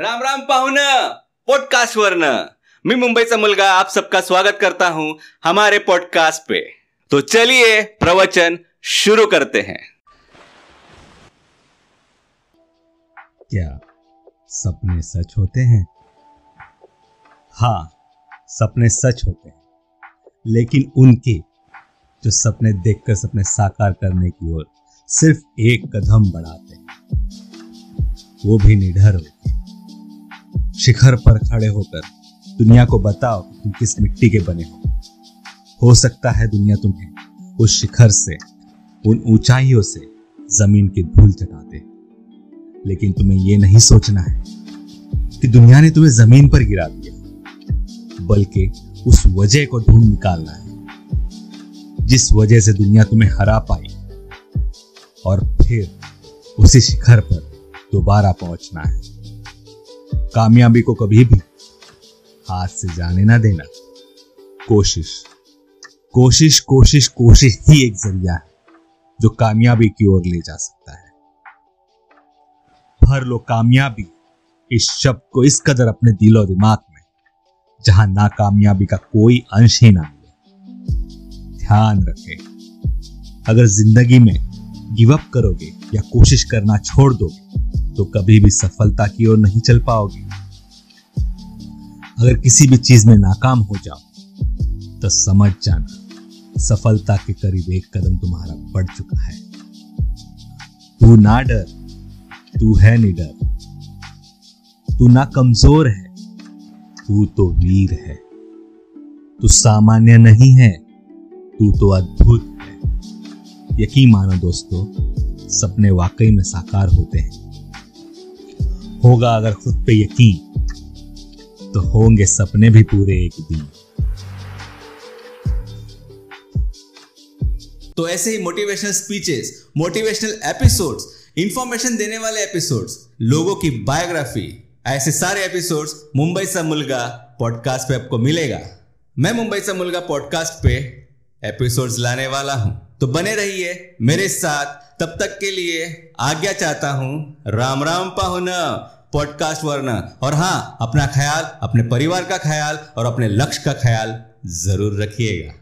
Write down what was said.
राम राम पाहुन पॉडकास्ट वरन मी मुंबईचा मुलगा, आप सबका स्वागत करता हूँ हमारे पॉडकास्ट पे. तो चलिए, प्रवचन शुरू करते हैं. क्या सपने सच होते हैं? हाँ सपने सच होते हैं. लेकिन उनके, जो सपने देखकर, सपने साकार करने की ओर सिर्फ़ एक कदम बढ़ाते हैं, वो भी निडर होकर शिखर पर खड़े होकर, दुनिया को बताओ कि तुम किस मिट्टी के बने हो। हो सकता है दुनिया तुम्हें उस शिखर से, उन ऊंचाइयों से ज़मीन की धूल चटाते लेकिन तुम्हें यह नहीं सोचना है कि दुनिया ने तुम्हें ज़मीन पर गिरा दिया, बल्कि उस वजह को ढूंढ निकालना है, जिस वजह से दुनिया तुम्हें हरा पाई, और फिर उसी शिखर पर दोबारा पहुँचना है। कामयाबी को कभी भी हाथ से जाने ना देना। कोशिश। कोशिश कोशिश कोशिश ही एक ज़रिया है, जो कामयाबी की ओर ले जा सकता है। भर लो कामयाबी इस शब्द को इस कदर अपने दिलो दिमाग में, जहाँ नाकामयाबी का कोई अंश ही ना मिले। ध्यान रखें, अगर ज़िंदगी में गिव अप करोगे या कोशिश करना छोड़ दोगे तो कभी भी सफलता की ओर नहीं चल पाओगे। अगर किसी भी चीज़ में नाकाम हो जाओ तो समझ जाना, सफलता के करीब एक कदम तुम्हारा बढ़ चुका है। तू ना डर, तू है निडर। तू ना कमज़ोर है, तू तो वीर है। तू सामान्य नहीं है, तू तो अद्भुत है। यकीन मानो दोस्तों, सपने वाकई में साकार होते हैं। होगा अगर खुद पे यकीन। तो होंगे सपने भी पूरे एक दिन। तो ऐसे ही motivational speeches motivational episodes information देने वाले एपिसोड्स लोगों की बायोग्राफी ऐसे सारे एपिसोड्स मुंबई सा मुलगा पॉडकास्ट पे आपको मिलेगा। मैं मुंबई सा मुलगा पॉडकास्ट पे एपिसोड्स लाने वाला हूँ। तो बने रहिए मेरे साथ। तब तक के लिए आज्ञा चाहता हूँ, राम राम पाहुन। पॉडकास्ट वर्नर और हाँ अपना ख्याल, अपने परिवार का ख्याल और अपने लक्ष्य का ख्याल ज़रूर रखिएगा।